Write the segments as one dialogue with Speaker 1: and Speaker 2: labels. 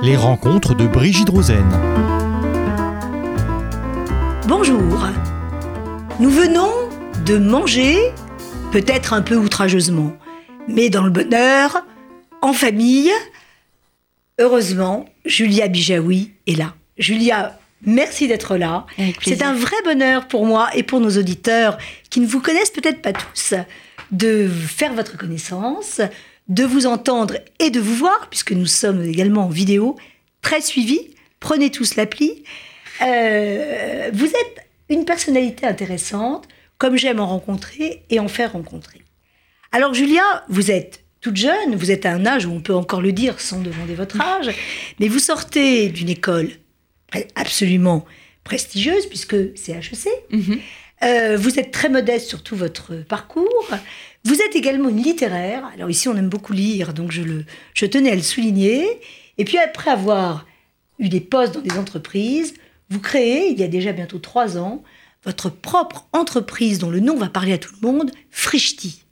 Speaker 1: Les rencontres de Brigitte Rosen.
Speaker 2: Bonjour. Nous venons de manger, peut-être un peu outrageusement, mais dans le bonheur, en famille. Heureusement, Julia Bijaoui est là. Julia, merci d'être là. C'est un vrai bonheur pour moi et pour nos auditeurs qui ne vous connaissent peut-être pas tous de faire votre connaissance, de vous entendre et de vous voir, puisque nous sommes également en vidéo, très suivis. Prenez tous l'appli. Euh, vous êtes une personnalité intéressante, comme j'aime en rencontrer et en faire rencontrer. Alors Julia, vous êtes toute jeune, vous êtes à un âge où on peut encore le dire sans demander votre âge, mais vous sortez d'une école absolument prestigieuse, puisque c'est HEC. Mhm. Euh, vous êtes très modeste sur tout votre parcours. Vous êtes également une littéraire. Alors ici, on aime beaucoup lire, donc je, le, je tenais à le souligner. Et puis après avoir eu des postes dans des entreprises, vous créez, il y a déjà bientôt trois ans, votre propre entreprise dont le nom va parler à tout le monde, Frishti.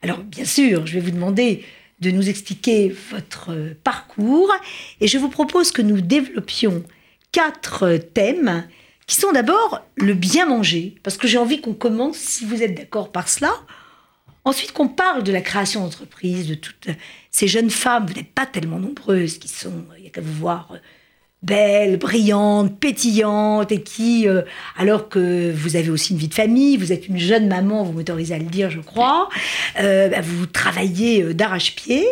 Speaker 2: Alors bien sûr, je vais vous demander de nous expliquer votre parcours et je vous propose que nous développions quatre thèmes qui sont d'abord le bien manger, parce que j'ai envie qu'on commence, si vous êtes d'accord par cela. Ensuite, qu'on parle de la création d'entreprise, de toutes ces jeunes femmes, vous n'êtes pas tellement nombreuses, qui sont, il n'y a qu'à vous voir, belles, brillantes, pétillantes, et qui, euh, alors que vous avez aussi une vie de famille, vous êtes une jeune maman, vous m'autorisez à le dire, je crois, euh, bah, vous travaillez euh, d'arrache-pied.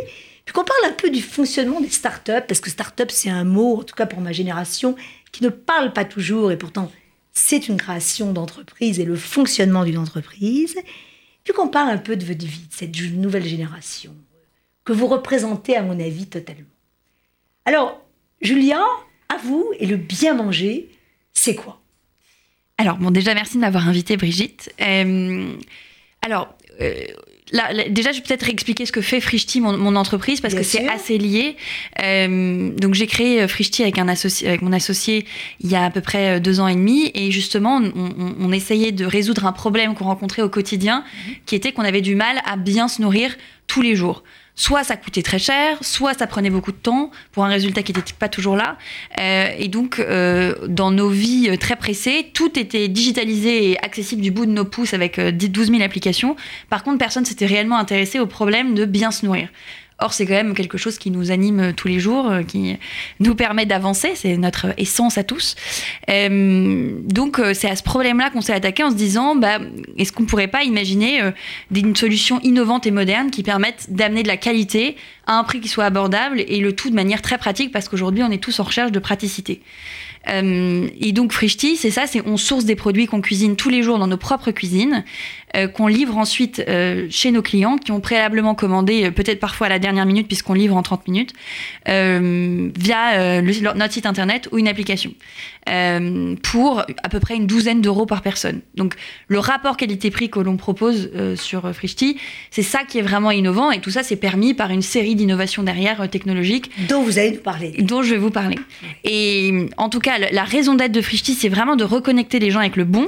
Speaker 2: Puis qu'on parle un peu du fonctionnement des startups, parce que startup, c'est un mot, en tout cas pour ma génération, qui ne parle pas toujours, et pourtant c'est une création d'entreprise et le fonctionnement d'une entreprise. Puis qu'on parle un peu de votre vie, de cette nouvelle génération, que vous représentez à mon avis totalement. Alors, Julia, à vous, et le bien manger, c'est quoi?
Speaker 3: Alors, bon, déjà, merci de m'avoir invité, Brigitte. Euh, alors, euh, déjà, je vais peut-être expliquer ce que fait Frishti, mon, entreprise, parce que c'est assez lié. Euh, donc, j'ai créé euh, Frishti avec, un associé, avec mon associé il y a à peu près euh, deux ans et demi. Et justement, on, essayait de résoudre un problème qu'on rencontrait au quotidien, mhm. qui était qu'on avait du mal à bien se nourrir tous les jours soit ça coûtait très cher, soit ça prenait beaucoup de temps pour un résultat qui n'était pas toujours là. Euh, et donc, euh, dans nos vies euh, très pressées, tout était digitalisé et accessible du bout de nos pouces avec 12 000 applications. Par contre, personne s'était réellement intéressé au problème de bien se nourrir. Or, c'est quand même quelque chose qui nous anime euh, tous les jours, euh, qui nous permet d'avancer. C'est notre essence à tous. Euh, donc, c'est à ce problème-là qu'on s'est attaqué en se disant, bah, est-ce qu'on ne pourrait pas imaginer une solution innovante et moderne qui permette d'amener de la qualité à un prix qui soit abordable et le tout de manière très pratique parce qu'aujourd'hui, on est tous en recherche de praticité. Et donc Frishti, c'est ça, c'est on source des produits qu'on cuisine tous les jours dans nos propres cuisines, qu'on livre ensuite chez nos clients qui ont préalablement commandé, peut-être parfois à la dernière minute puisqu'on livre en 30 minutes, via notre site internet ou une application, pour à peu près une douzaine d'euros par personne. Donc le rapport qualité-prix que l'on propose sur Frishti, c'est ça qui est vraiment innovant et tout ça c'est permis par une série d'innovations derrière technologiques.
Speaker 2: Dont vous allez nous parler.
Speaker 3: Dont je vais vous parler. Et en tout cas, la raison d'être de Frishti, c'est vraiment de reconnecter les gens avec le bon.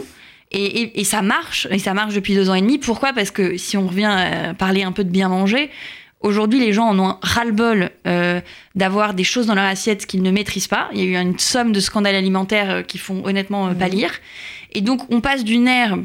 Speaker 3: Et, ça marche, et ça marche depuis deux ans et demi. Pourquoi? Parce que si on revient à parler un peu de bien manger, aujourd'hui les gens en ont ras-le-bol euh, d'avoir des choses dans leur assiette qu'ils ne maîtrisent pas. Il y a eu une somme de scandales alimentaires euh, qui font honnêtement euh, pâlir. Et donc on passe d'une ère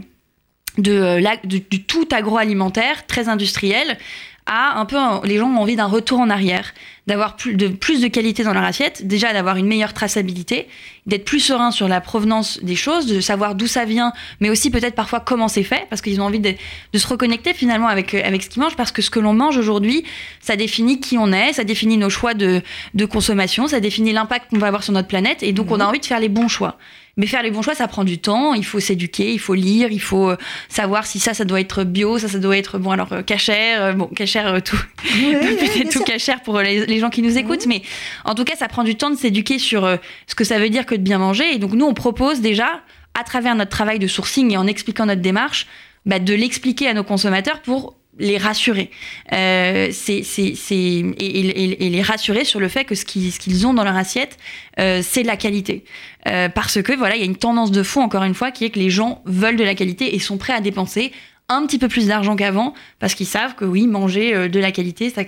Speaker 3: de, du tout agroalimentaire, très industriel, à un peu les gens ont envie d'un retour en arrière, d'avoir de, plus de qualité dans leur assiette, déjà d'avoir une meilleure traçabilité, d'être plus serein sur la provenance des choses, de savoir d'où ça vient, mais aussi peut-être parfois comment c'est fait, parce qu'ils ont envie de, se reconnecter finalement avec, euh, avec ce qu'ils mangent, parce que ce que l'on mange aujourd'hui, ça définit qui on est, ça définit nos choix de, de consommation, ça définit l'impact qu'on va avoir sur notre planète, et donc on a mhm. envie de faire les bons choix. Mais faire les bons choix, ça prend du temps. Il faut s'éduquer, il faut lire, il faut euh, savoir si ça, ça doit être bio, ça, ça doit être bon. Alors euh, cachère, bon cachère tout, peut-être tout cachère pour les, gens qui nous écoutent, mais en tout cas, ça prend du temps de s'éduquer sur ce que ça veut dire de bien manger. Et donc nous, on propose déjà, à travers notre travail de sourcing et en expliquant notre démarche, bah, de l'expliquer à nos consommateurs pour les rassurer. Euh, c'est, et, les rassurer sur le fait que ce qu'ils, ce qu'ils ont dans leur assiette, euh, c'est de la qualité. Euh, parce que voilà, il y a une tendance de fond, encore une fois, qui est que les gens veulent de la qualité et sont prêts à dépenser un petit peu plus d'argent qu'avant parce qu'ils savent que oui, manger euh, de la qualité, ça,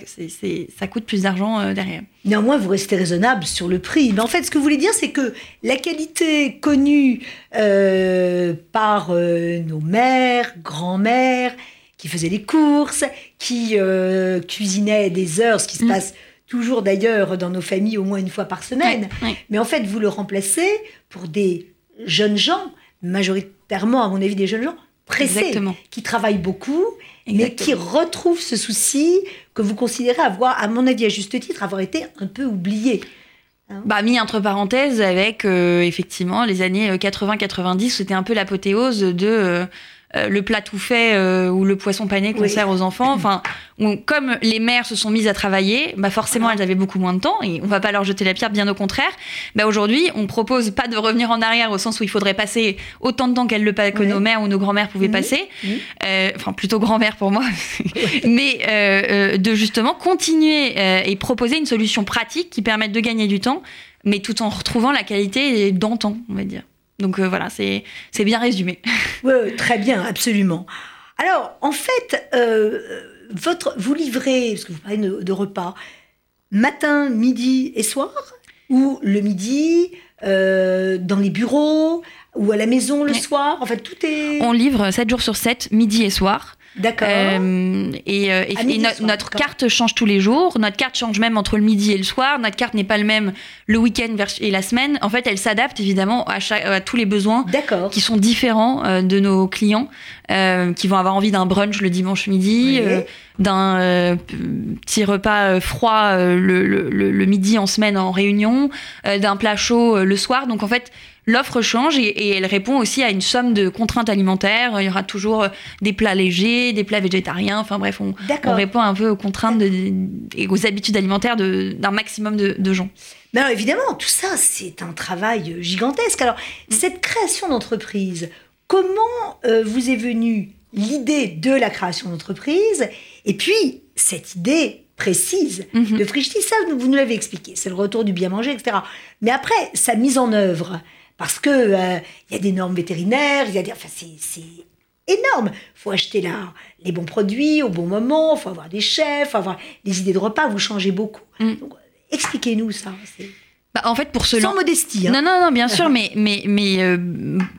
Speaker 3: ça coûte plus d'argent euh, derrière.
Speaker 2: Néanmoins, vous restez raisonnable sur le prix. Mais en fait, ce que vous voulez dire, c'est que la qualité connue euh, par euh, nos mères, grands-mères, qui faisaient les courses, qui euh, cuisinaient des heures, ce qui se
Speaker 3: Mm.
Speaker 2: passe toujours d'ailleurs dans nos familles au moins une fois par semaine.
Speaker 3: Ouais, ouais.
Speaker 2: Mais en fait, vous le remplacez pour des jeunes gens, majoritairement, à mon avis, des jeunes gens pressés,
Speaker 3: Exactement.
Speaker 2: qui travaillent beaucoup, mais
Speaker 3: Exactement.
Speaker 2: qui retrouvent ce souci que vous considérez avoir, à mon avis, à juste titre, avoir été un peu oublié.
Speaker 3: Bah, mis entre parenthèses avec euh, effectivement les années euh, 80-90, c'était un peu l'apothéose de euh, le plat tout fait euh, ou le poisson pané qu'on
Speaker 2: Oui.
Speaker 3: sert aux enfants. Enfin, on- comme les mères se sont mises à travailler, bah forcément elles avaient beaucoup moins de temps et on va pas leur jeter la pierre, bien au contraire. Bah aujourd'hui, on propose pas de revenir en arrière au sens où il faudrait passer autant de temps qu'elles le que
Speaker 2: Oui.
Speaker 3: nos mères ou nos grands-mères pouvaient passer. Euh, enfin plutôt grand-mère pour moi, mais euh, euh, de justement continuer euh, et proposer une solution pratique qui permette de gagner du temps, mais tout en retrouvant la qualité d'antan, on va dire. Donc euh, voilà, c'est bien résumé.
Speaker 2: Oui, très bien, absolument. Alors, en fait, euh, votre, vous livrez, parce que vous parlez de, de repas, matin, midi et soir? Ou le midi, euh, dans les bureaux Ou à la maison le soir? En fait, tout est...
Speaker 3: On livre 7 jours sur 7, midi et soir.
Speaker 2: D'accord.
Speaker 3: Euh, et euh, et- no-
Speaker 2: soir,
Speaker 3: notre carte change tous les jours. Notre carte change même entre le midi et le soir. Notre carte n'est pas le même le week-end et la semaine. En fait, elle s'adapte évidemment à, chaque- à tous les besoins qui sont différents euh, de nos clients, euh, qui vont avoir envie d'un brunch le dimanche midi,
Speaker 2: Oui.
Speaker 3: euh, d'un euh, petit repas euh, froid euh, le, le- le- le midi en semaine en réunion, d'un plat chaud le soir. Donc en fait, l'offre change et, et elle répond aussi à une somme de contraintes alimentaires. Il y aura toujours des plats légers, des plats végétariens. Enfin bref, on, on répond un peu aux contraintes de- et aux habitudes alimentaires d'un maximum de, de gens.
Speaker 2: Mais alors évidemment, tout ça, c'est un travail gigantesque. Alors, cette création d'entreprise, comment euh, vous est venue l'idée de la création d'entreprise et puis cette idée précise
Speaker 3: Mhm.
Speaker 2: de Frichti, ça, vous nous l'avez expliqué, c'est le retour du bien manger, etc. Mais après, sa mise en œuvre, parce que euh, il y a des normes vétérinaires, il y a des, enfin, c'est, énorme. faut acheter les bons produits au bon moment, faut avoir des chefs, faut avoir des idées de repas, vous changez beaucoup.
Speaker 3: Mm.
Speaker 2: Expliquez-nous ça.
Speaker 3: Bah, en fait, pour se
Speaker 2: Sans modestie. hein.
Speaker 3: Non, non, non, bien sûr, mais, mais, mais euh,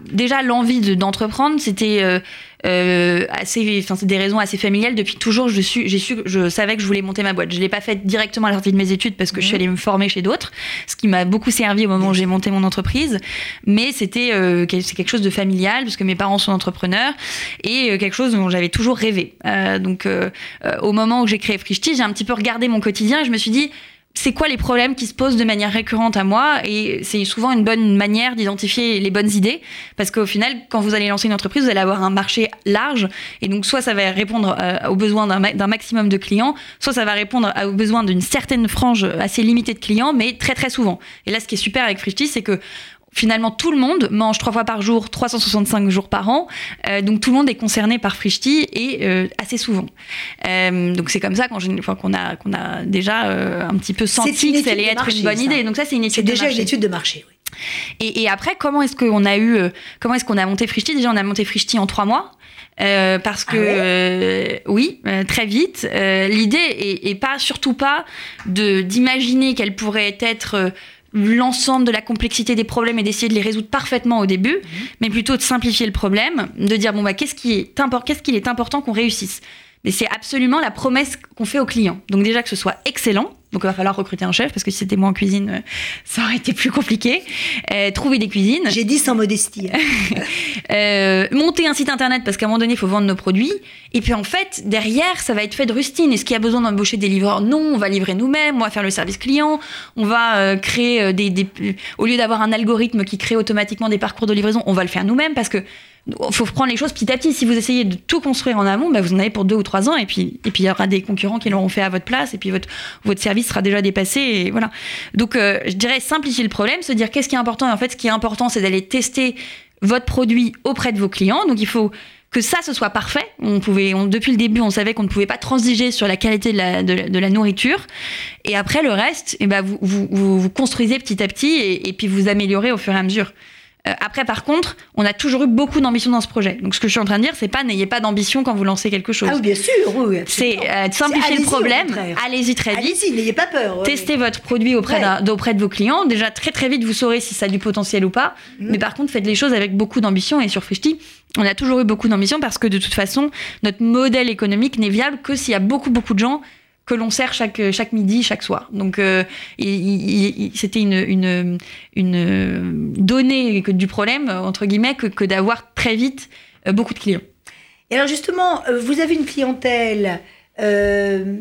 Speaker 3: déjà, l'envie de- d'entreprendre, c'était euh, euh, assez. Enfin, c'est des raisons assez familiales. Depuis toujours, je, suis, j'ai su, je savais que je voulais monter ma boîte. Je ne l'ai pas faite directement à la sortie de mes études parce que je suis
Speaker 2: Mhm.
Speaker 3: allée me former chez d'autres, ce qui m'a beaucoup servi au moment où j'ai monté mon entreprise. Mais c'était euh, c'est quelque chose de familial parce que mes parents sont entrepreneurs et euh, quelque chose dont j'avais toujours rêvé. Euh, donc, euh, euh, au moment où j'ai créé Frichti, j'ai un petit peu regardé mon quotidien et je me suis dit c'est quoi les problèmes qui se posent de manière récurrente à moi et c'est souvent une bonne manière d'identifier les bonnes idées parce qu'au final quand vous allez lancer une entreprise vous allez avoir un marché large et donc soit ça va répondre euh, aux besoins d'un ma- d'un maximum de clients soit ça va répondre aux besoins d'une certaine frange assez limitée de clients mais très très souvent. Et là ce qui est super avec Frichti c'est que Finalement, tout le monde mange trois fois par jour, 365 jours par an. Euh, donc, tout le monde est concerné par Frichti et euh, assez souvent. Euh, donc, c'est comme ça qu'on enfin, a, qu'on a déjà euh, un petit peu
Speaker 2: C'est
Speaker 3: senti que ça allait être
Speaker 2: marché,
Speaker 3: une bonne
Speaker 2: ça.
Speaker 3: idée. Donc, ça, c'est une
Speaker 2: C'est
Speaker 3: étude de
Speaker 2: déjà
Speaker 3: marché.
Speaker 2: une étude de marché. oui.
Speaker 3: Et, et après, comment est-ce qu'on a eu, euh, comment est-ce qu'on a monté Frichti Déjà, on a monté Frichti en trois mois. Euh, parce que
Speaker 2: Ah ouais
Speaker 3: euh, oui, euh, très vite. Euh, L'idée est, est pas surtout pas de d'imaginer qu'elle pourrait être euh, l'ensemble de la complexité des problèmes et d'essayer de les résoudre parfaitement au début, mais plutôt de simplifier le problème, de dire bon bah qu'est-ce qui est qu'est-ce qu'il est important qu'on réussisse? Mais c'est absolument la promesse qu'on fait aux clients. Donc déjà que ce soit excellent. Donc il va falloir recruter un chef parce que si c'était moi en cuisine, euh, ça aurait été plus compliqué. Euh, trouver des cuisines.
Speaker 2: J'ai dit sans modestie. hein.
Speaker 3: Euh, monter un site internet parce qu'à un moment donné, il faut vendre nos produits. Et puis en fait, derrière, ça va être fait de rustine. Est-ce qu'il y a besoin d'embaucher des livreurs? Non, on va livrer nous-mêmes, on va faire le service client, on va créer des, des- Au lieu d'avoir un algorithme qui crée automatiquement des parcours de livraison, on va le faire nous-mêmes parce que faut prendre les choses petit à petit. Si vous essayez de tout construire en amont, bah, vous en avez pour deux ou trois ans, et puis il y aura des concurrents qui l'auront fait à votre place, et puis votre service sera déjà dépassé, voilà. Donc euh, je dirais simplifier le problème, se dire qu'est-ce qui est important. En fait, ce qui est important, c'est d'aller tester votre produit auprès de vos clients. Donc il faut que ça, ce soit parfait. On pouvait, depuis le début, on savait qu'on ne pouvait pas transiger sur la qualité de la, nourriture. Et après, le reste, eh ben, vous, construisez petit à petit et, et puis vous améliorez au fur et à mesure. Euh, après, par contre, on a toujours eu beaucoup d'ambition dans ce projet. Donc, ce que je suis en train de dire, c'est pas n'ayez pas d'ambition quand vous lancez quelque chose.
Speaker 2: Ah oui, bien sûr, oui.
Speaker 3: C'est euh, simplifier le problème. Allez-y très vite.
Speaker 2: Allez-y, n'ayez pas peur.
Speaker 3: Testez votre produit auprès, d'un- auprès de vos clients. Déjà, très très vite, vous saurez si ça a du potentiel ou pas.
Speaker 2: Mhm.
Speaker 3: Mais par contre, faites les choses avec beaucoup d'ambition. Et sur Frishti, on a toujours eu beaucoup d'ambition parce que de toute façon, notre modèle économique n'est viable que s'il y a beaucoup beaucoup de gens que l'on sert chaque, chaque midi, chaque soir. Donc, euh, c'était une, une, une donnée du problème, entre guillemets, que, que d'avoir très vite euh, beaucoup de clients.
Speaker 2: Et alors justement, euh, vous avez une clientèle euh,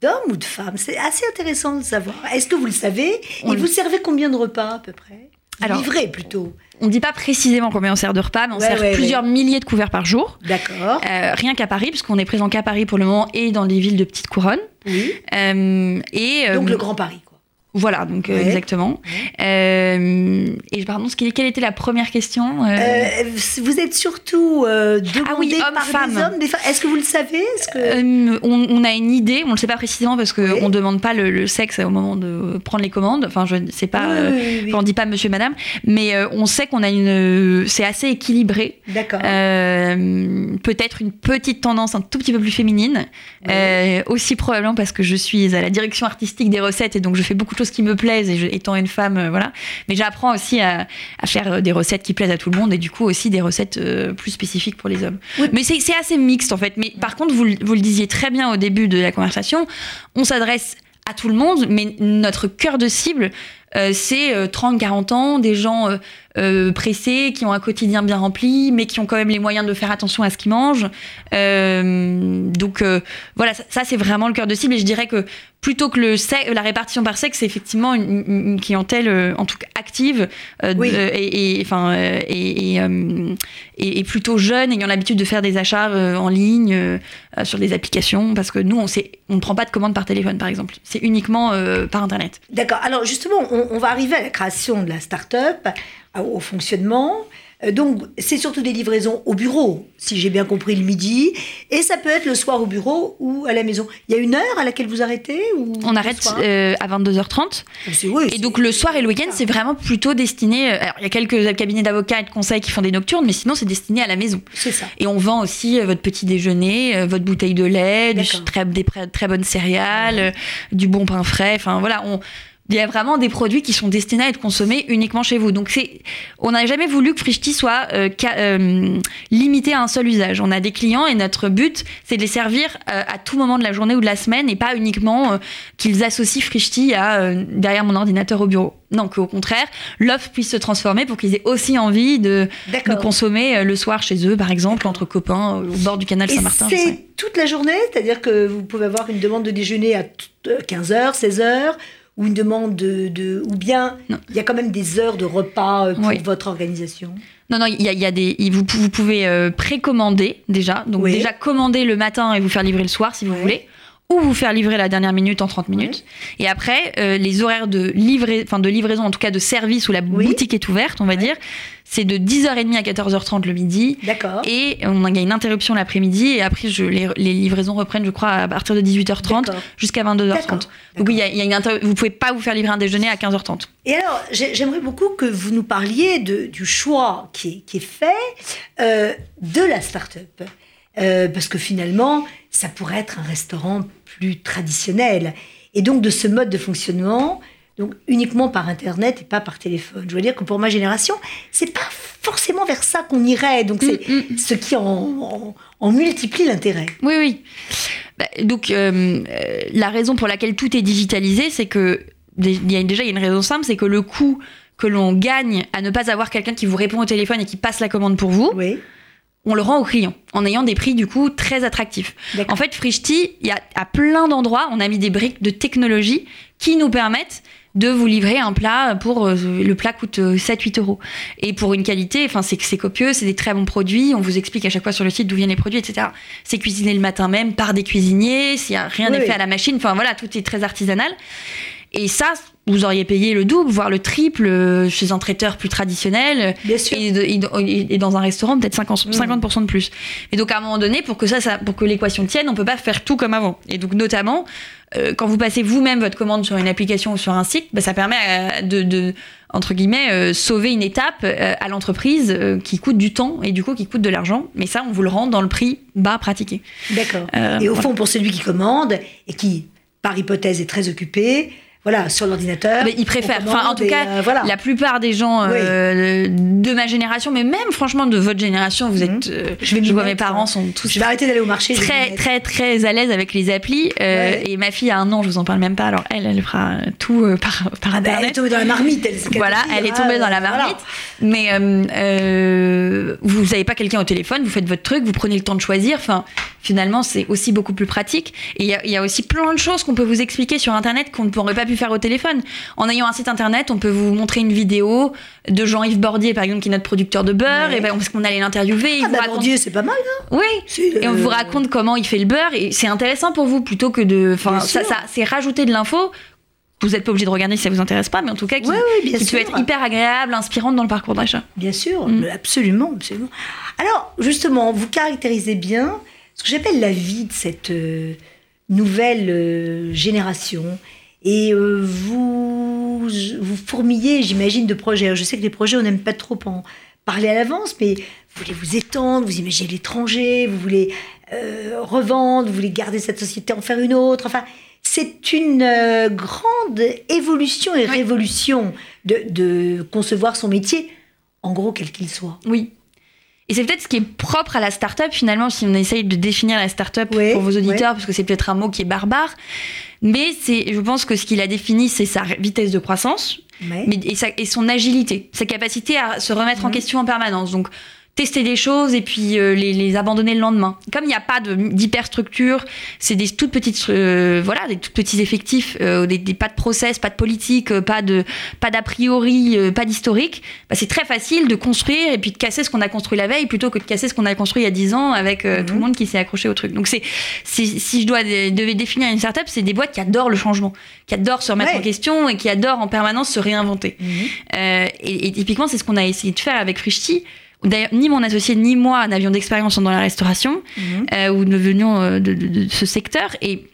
Speaker 2: d'hommes ou de femmes? C'est assez intéressant de savoir. Est-ce que vous le savez?
Speaker 3: On
Speaker 2: Et
Speaker 3: le-
Speaker 2: vous servez combien de repas à peu près?
Speaker 3: Alors-
Speaker 2: Livrés plutôt.
Speaker 3: On ne dit pas précisément combien on sert de repas, mais on
Speaker 2: Ouais,
Speaker 3: sert
Speaker 2: ouais,
Speaker 3: plusieurs milliers de couverts par jour.
Speaker 2: D'accord.
Speaker 3: Euh, rien qu'à Paris, puisqu'on est présent qu'à Paris pour le moment et dans les villes de petite couronne.
Speaker 2: Oui.
Speaker 3: Euh, et euh,
Speaker 2: Donc le Grand Paris, quoi.
Speaker 3: Voilà, donc euh,
Speaker 2: Ouais.
Speaker 3: exactement. Euh, et pardon, ce quelle était la première question Euh,
Speaker 2: Euh, vous êtes surtout euh, demandé
Speaker 3: Ah oui,
Speaker 2: par
Speaker 3: femmes.
Speaker 2: des hommes, des femmes. Est-ce que vous le savez? Que...
Speaker 3: euh, on, on a une idée, on ne le sait pas précisément parce qu'on
Speaker 2: Oui.
Speaker 3: ne demande pas le, le sexe au moment de prendre les commandes. Enfin, je ne sais pas,
Speaker 2: Oui,
Speaker 3: euh, on ne dit pas monsieur, madame, mais euh, on sait qu'on a une. C'est assez équilibré.
Speaker 2: D'accord.
Speaker 3: Euh, peut-être une petite tendance un tout petit peu plus féminine. Euh, aussi probablement parce que je suis à la direction artistique des recettes et donc je fais beaucoup de choses qui me plaisent et je, étant une femme, euh, voilà. Mais j'apprends aussi à, à faire euh, des recettes qui plaisent à tout le monde et du coup aussi des recettes euh, plus spécifiques pour les hommes.
Speaker 2: Oui.
Speaker 3: Mais c'est assez mixte en fait. Mais par contre, vous, le- vous le disiez très bien au début de la conversation, on s'adresse à tout le monde, mais notre cœur de cible, c'est euh, 30-40 ans, des gens euh, euh, pressés, qui ont un quotidien bien rempli, mais qui ont quand même les moyens de faire attention à ce qu'ils mangent. Euh, donc euh, voilà, ça, ça, c'est vraiment le cœur de cible. Et je dirais que plutôt que le la répartition par sexe, c'est effectivement une, clientèle, euh, en tout cas active, euh,
Speaker 2: Oui.
Speaker 3: et, et, enfin, euh, et, et, euh, et- et plutôt jeune, ayant l'habitude de faire des achats euh, en ligne euh, euh, sur des applications, parce que nous, on sait- on ne prend pas de commande par téléphone, par exemple. C'est uniquement euh, par Internet.
Speaker 2: D'accord. Alors justement, on, on va arriver à la création de la start-up, au fonctionnement. Euh, Donc, c'est surtout des livraisons au bureau, si j'ai bien compris le midi, et ça peut être le soir au bureau ou à la maison. Il y a une heure à laquelle vous arrêtez ou
Speaker 3: On arrête euh, à 22h30.
Speaker 2: C'est- oui,
Speaker 3: Et donc le soir et le week-end, c'est vraiment plutôt destiné. euh, Alors, il y a quelques cabinets d'avocats et de conseils qui font des nocturnes, mais sinon, c'est destiné à la maison.
Speaker 2: c'est ça.
Speaker 3: Et on vend aussi euh, votre petit déjeuner, votre bouteille de lait, du
Speaker 2: D'accord.
Speaker 3: très, des très bonnes céréales, du bon pain frais. Enfin voilà, on. Il y a vraiment des produits qui sont destinés à être consommés uniquement chez vous. Donc c'est, on n'a jamais voulu que Frishti soit euh, euh, limité à un seul usage. On a des clients et notre but, c'est de les servir euh, à tout moment de la journée ou de la semaine et pas uniquement euh, qu'ils associent Frishti à euh, derrière mon ordinateur au bureau. Non, qu'au contraire, l'offre puisse se transformer pour qu'ils aient aussi envie de, de consommer euh, le soir chez eux, par exemple, entre copains, au bord du canal Saint-Martin.
Speaker 2: c'est toute la journée, c'est-à-dire que vous pouvez avoir une demande de déjeuner à 15h, 16h, ou une demande de... de- ou bien
Speaker 3: Non.
Speaker 2: il y a quand même des heures de repas euh, pour
Speaker 3: Oui.
Speaker 2: votre organisation.
Speaker 3: Non, non, il y a, il y a des, vous, vous pouvez euh, précommander déjà. Donc
Speaker 2: Oui.
Speaker 3: déjà commander le matin et vous faire livrer le soir si vous voulez. Ou vous faire livrer la dernière minute en 30 minutes. Et après, euh, les horaires de, livra- enfin de livraison, en tout cas de service où la
Speaker 2: Oui.
Speaker 3: boutique est ouverte, on va dire, c'est de 10h30 à 14h30 le midi.
Speaker 2: D'accord.
Speaker 3: Et on a il y a une interruption l'après-midi. Et après, je, les, les livraisons reprennent, je crois, à partir de 18h30
Speaker 2: D'accord.
Speaker 3: jusqu'à 22h30.
Speaker 2: D'accord.
Speaker 3: Donc il y a, y a une inter- vous pouvez pas vous faire livrer un déjeuner à 15h30.
Speaker 2: Et alors, j'ai- j'aimerais beaucoup que vous nous parliez de, du choix qui est, qui est fait euh, de la start-up. Euh, parce que finalement, ça pourrait être un restaurant plus traditionnel. Et donc, de ce mode de fonctionnement, donc uniquement par Internet et pas par téléphone. Je veux dire que pour ma génération, c'est pas forcément vers ça qu'on irait. Donc, c'est
Speaker 3: Mm,
Speaker 2: ce qui en, en- en multiplie l'intérêt.
Speaker 3: Oui, oui. Bah, donc, euh, euh, la raison pour laquelle tout est digitalisé, c'est que il y a déjà il y a une raison simple, c'est que le coût que l'on gagne à ne pas avoir quelqu'un qui vous répond au téléphone et qui passe la commande pour vous,
Speaker 2: Oui.
Speaker 3: On le rend au client en ayant des prix du coup très attractifs. En fait, Frishti, il y a à plein d'endroits, on a mis des briques de technologie qui nous permettent de vous livrer un plat pour euh, le plat coûte 7-8 euros et pour une qualité enfin c'est copieux c'est des très bons produits on vous explique à chaque fois sur le site d'où viennent les produits etc c'est cuisiné le matin même par des cuisiniers s'il y a rien
Speaker 2: Oui,
Speaker 3: n'est fait
Speaker 2: oui.
Speaker 3: à la machine enfin voilà tout est très artisanal Et ça, vous auriez payé le double, voire le triple euh, chez un traiteur plus traditionnel.
Speaker 2: Bien sûr.
Speaker 3: Et, dans un restaurant, peut-être 50%,
Speaker 2: Mm.
Speaker 3: 50% de plus. Et donc, à un moment donné, pour que ça, ça pour que l'équation tienne, on peut pas faire tout comme avant. Et donc, notamment, euh, quand vous passez vous-même votre commande sur une application ou sur un site, bah, ça permet euh, de, de, entre guillemets, euh, sauver une étape à l'entreprise qui coûte du temps et du coup qui coûte de l'argent. Mais ça, on vous le rend dans le prix bas pratiqué.
Speaker 2: D'accord. Et au
Speaker 3: voilà.
Speaker 2: fond, pour celui qui commande et qui, par hypothèse, est très occupé, voilà, sur l'ordinateur.
Speaker 3: Mais ils préfèrent. Enfin, en tout cas,
Speaker 2: euh, voilà.
Speaker 3: la plupart des gens euh, de ma génération, mais même franchement de votre génération, vous
Speaker 2: Mhm.
Speaker 3: êtes. euh,
Speaker 2: Je vais m'y
Speaker 3: je vois mes parents
Speaker 2: hein.
Speaker 3: sont tous
Speaker 2: Je vais arrêter d'aller au marché.
Speaker 3: très très très à l'aise avec les applis.
Speaker 2: Ouais.
Speaker 3: Et ma fille a un an, je vous en parle même pas. Alors elle, elle fera tout par, par
Speaker 2: Ah bah, elle est tombée dans la marmite. Elle,
Speaker 3: Voilà, elle est
Speaker 2: hein,
Speaker 3: tombée dans la
Speaker 2: voilà.
Speaker 3: marmite. Mais vous n'avez pas quelqu'un au téléphone, vous faites votre truc, vous prenez le temps de choisir. Enfin, finalement, c'est aussi beaucoup plus pratique. Et il y, y a aussi plein de choses qu'on peut vous expliquer sur Internet qu'on n'aurait pas pu faire au téléphone. En ayant un site Internet, on peut vous montrer une vidéo de Jean-Yves Bordier, par exemple, qui est notre producteur de beurre,
Speaker 2: Ouais.
Speaker 3: et ben, parce qu'on allait l'interviewer.
Speaker 2: Ah bah,
Speaker 3: raconte-
Speaker 2: mon Dieu, c'est pas mal. hein.
Speaker 3: Oui, et on
Speaker 2: euh,
Speaker 3: vous raconte comment il fait le beurre et c'est intéressant pour vous plutôt que de. Enfin, ça, c'est rajouter de l'info. Vous n'êtes pas obligé de regarder si ça vous intéresse pas, mais en tout cas qui,
Speaker 2: Ouais, ouais, bien
Speaker 3: qui
Speaker 2: sûr.
Speaker 3: peut être hyper agréable, inspirante dans le parcours d'achat.
Speaker 2: Bien sûr,
Speaker 3: Mm.
Speaker 2: absolument, absolument. Alors, justement, vous caractérisez bien ce que j'appelle la vie de cette euh, nouvelle euh, génération. Et euh, vous, vous fourmillez, j'imagine, de projets. Alors, je sais que les projets, on n'aime pas trop en parler à l'avance, mais vous voulez vous étendre, vous imaginez l'étranger, vous voulez euh, revendre, vous voulez garder cette société, en faire une autre. Enfin, c'est une euh, grande évolution et
Speaker 3: Oui.
Speaker 2: révolution de, de concevoir son métier, en gros, quel qu'il soit.
Speaker 3: Oui. Et c'est peut-être ce qui est propre à la start-up finalement, si on essaye de définir la start-up pour vos auditeurs, parce que c'est peut-être un mot qui est barbare. Mais c'est, je pense que ce qui la définit, c'est sa vitesse de croissance,
Speaker 2: Ouais.
Speaker 3: mais, et, sa- et son agilité, sa capacité à se remettre en question en permanence. Donc, tester des choses et puis euh, les, les abandonner le lendemain. Comme il n'y a pas de- d'hyperstructure, c'est des toutes petites, euh, voilà, des tout petits effectifs, euh, des, des- pas de process, pas de politique, euh, pas de, pas d'a priori, euh, pas d'historique. Bah, c'est très facile de construire et puis de casser ce qu'on a construit la veille plutôt que de casser ce qu'on a construit il y a 10 ans avec euh,
Speaker 2: Mhm.
Speaker 3: tout le monde qui s'est accroché au truc. Donc c'est, si, je dois devais définir une startup, c'est des boîtes qui adorent le changement, qui adorent se remettre
Speaker 2: Ouais.
Speaker 3: en question et qui adorent en permanence se réinventer.
Speaker 2: Mhm.
Speaker 3: Euh, et, et typiquement, c'est ce qu'on a essayé de faire avec Frishti. D'ailleurs, ni mon associé ni moi n'avions d'expérience dans la restauration,
Speaker 2: Mhm.
Speaker 3: euh, où nous venions euh, de, de- de ce secteur. Et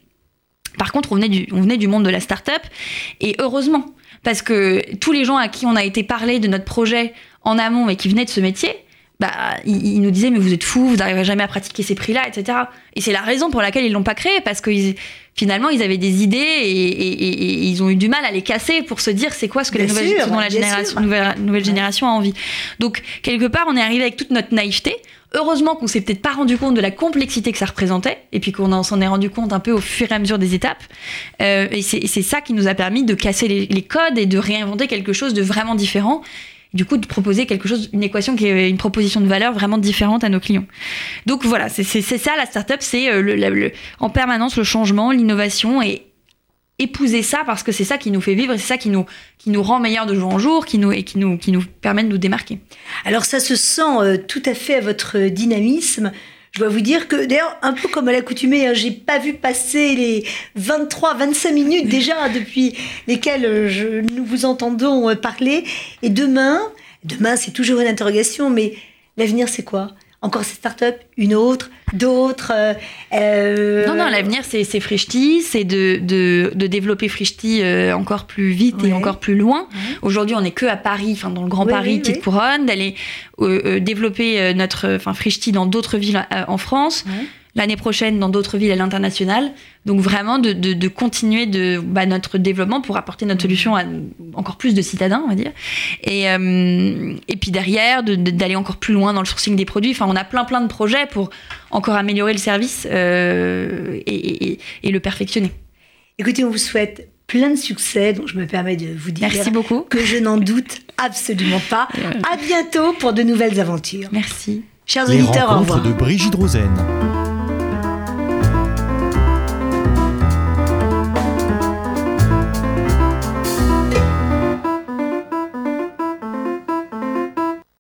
Speaker 3: par contre, on venait, du, on venait du monde de la start-up. Et heureusement, parce que tous les gens à qui on a été parlé de notre projet en amont et qui venaient de ce métier, bah, ils, ils nous disaient mais vous êtes fous, vous n'arriverez jamais à pratiquer ces prix-là, etc. Et c'est la raison pour laquelle ils l'ont pas créé, parce que ils- finalement ils avaient des idées et, et- et- et ils ont eu du mal à les casser pour se dire c'est quoi ce que la nouvelle,
Speaker 2: sûr,
Speaker 3: ce dont la
Speaker 2: bien
Speaker 3: génération,
Speaker 2: sûr.
Speaker 3: nouvelle, nouvelle
Speaker 2: Ouais.
Speaker 3: génération a envie. Donc quelque part on est arrivé avec toute notre naïveté. Heureusement qu'on s'est peut-être pas rendu compte de la complexité que ça représentait, et puis qu'on en- s'en est rendu compte un peu au fur et à mesure des étapes. Euh, et c'est c'est ça qui nous a permis de casser les, les codes et de réinventer quelque chose de vraiment différent. Du coup, de proposer quelque chose, une équation qui est une proposition de valeur vraiment différente à nos clients. Donc voilà, c'est ça la startup, c'est euh, le, le- en permanence le changement, l'innovation et épouser ça parce que c'est ça qui nous fait vivre c'est ça qui nous, qui nous rend meilleurs de jour en jour qui nous, et qui nous, qui nous permet de nous démarquer.
Speaker 2: Alors ça se sent euh, tout à fait à votre dynamisme. Je dois vous dire que, d'ailleurs, un peu comme à l'accoutumée, hein, j'ai pas vu passer les 23-25 minutes déjà depuis lesquelles euh, je, nous vous entendons euh, parler. Et demain, demain c'est toujours une interrogation, mais l'avenir c'est quoi? Encore cette start-up Une autre D'autres euh, euh,
Speaker 3: Non, non, l'avenir, c'est c'est Frishti, c'est de, de, de développer Frishti euh, encore plus vite et
Speaker 2: Ouais.
Speaker 3: encore plus loin.
Speaker 2: Ouais.
Speaker 3: Aujourd'hui, on n'est que à Paris, enfin dans le Grand
Speaker 2: Oui,
Speaker 3: Paris, petite couronne, d'aller euh, euh, développer notre, enfin Frishti dans d'autres villes euh, en France. L'année prochaine, dans d'autres villes à l'international. Donc vraiment de, de, de continuer de, bah, notre développement pour apporter notre solution à encore plus de citadins, on va dire. Et, euh, et puis derrière, de- de- d'aller encore plus loin dans le sourcing des produits. Enfin, on a plein plein de projets pour encore améliorer le service euh, et, et- et- et le perfectionner.
Speaker 2: Écoutez, on vous souhaite plein de succès, donc je me permets de vous dire
Speaker 3: Merci beaucoup.
Speaker 2: que je n'en doute absolument pas. À bientôt pour de nouvelles aventures.
Speaker 3: Merci.
Speaker 2: Chers
Speaker 1: Les
Speaker 2: auditeurs, au
Speaker 1: rencontres
Speaker 2: revoir.
Speaker 1: de Brigitte Rosen.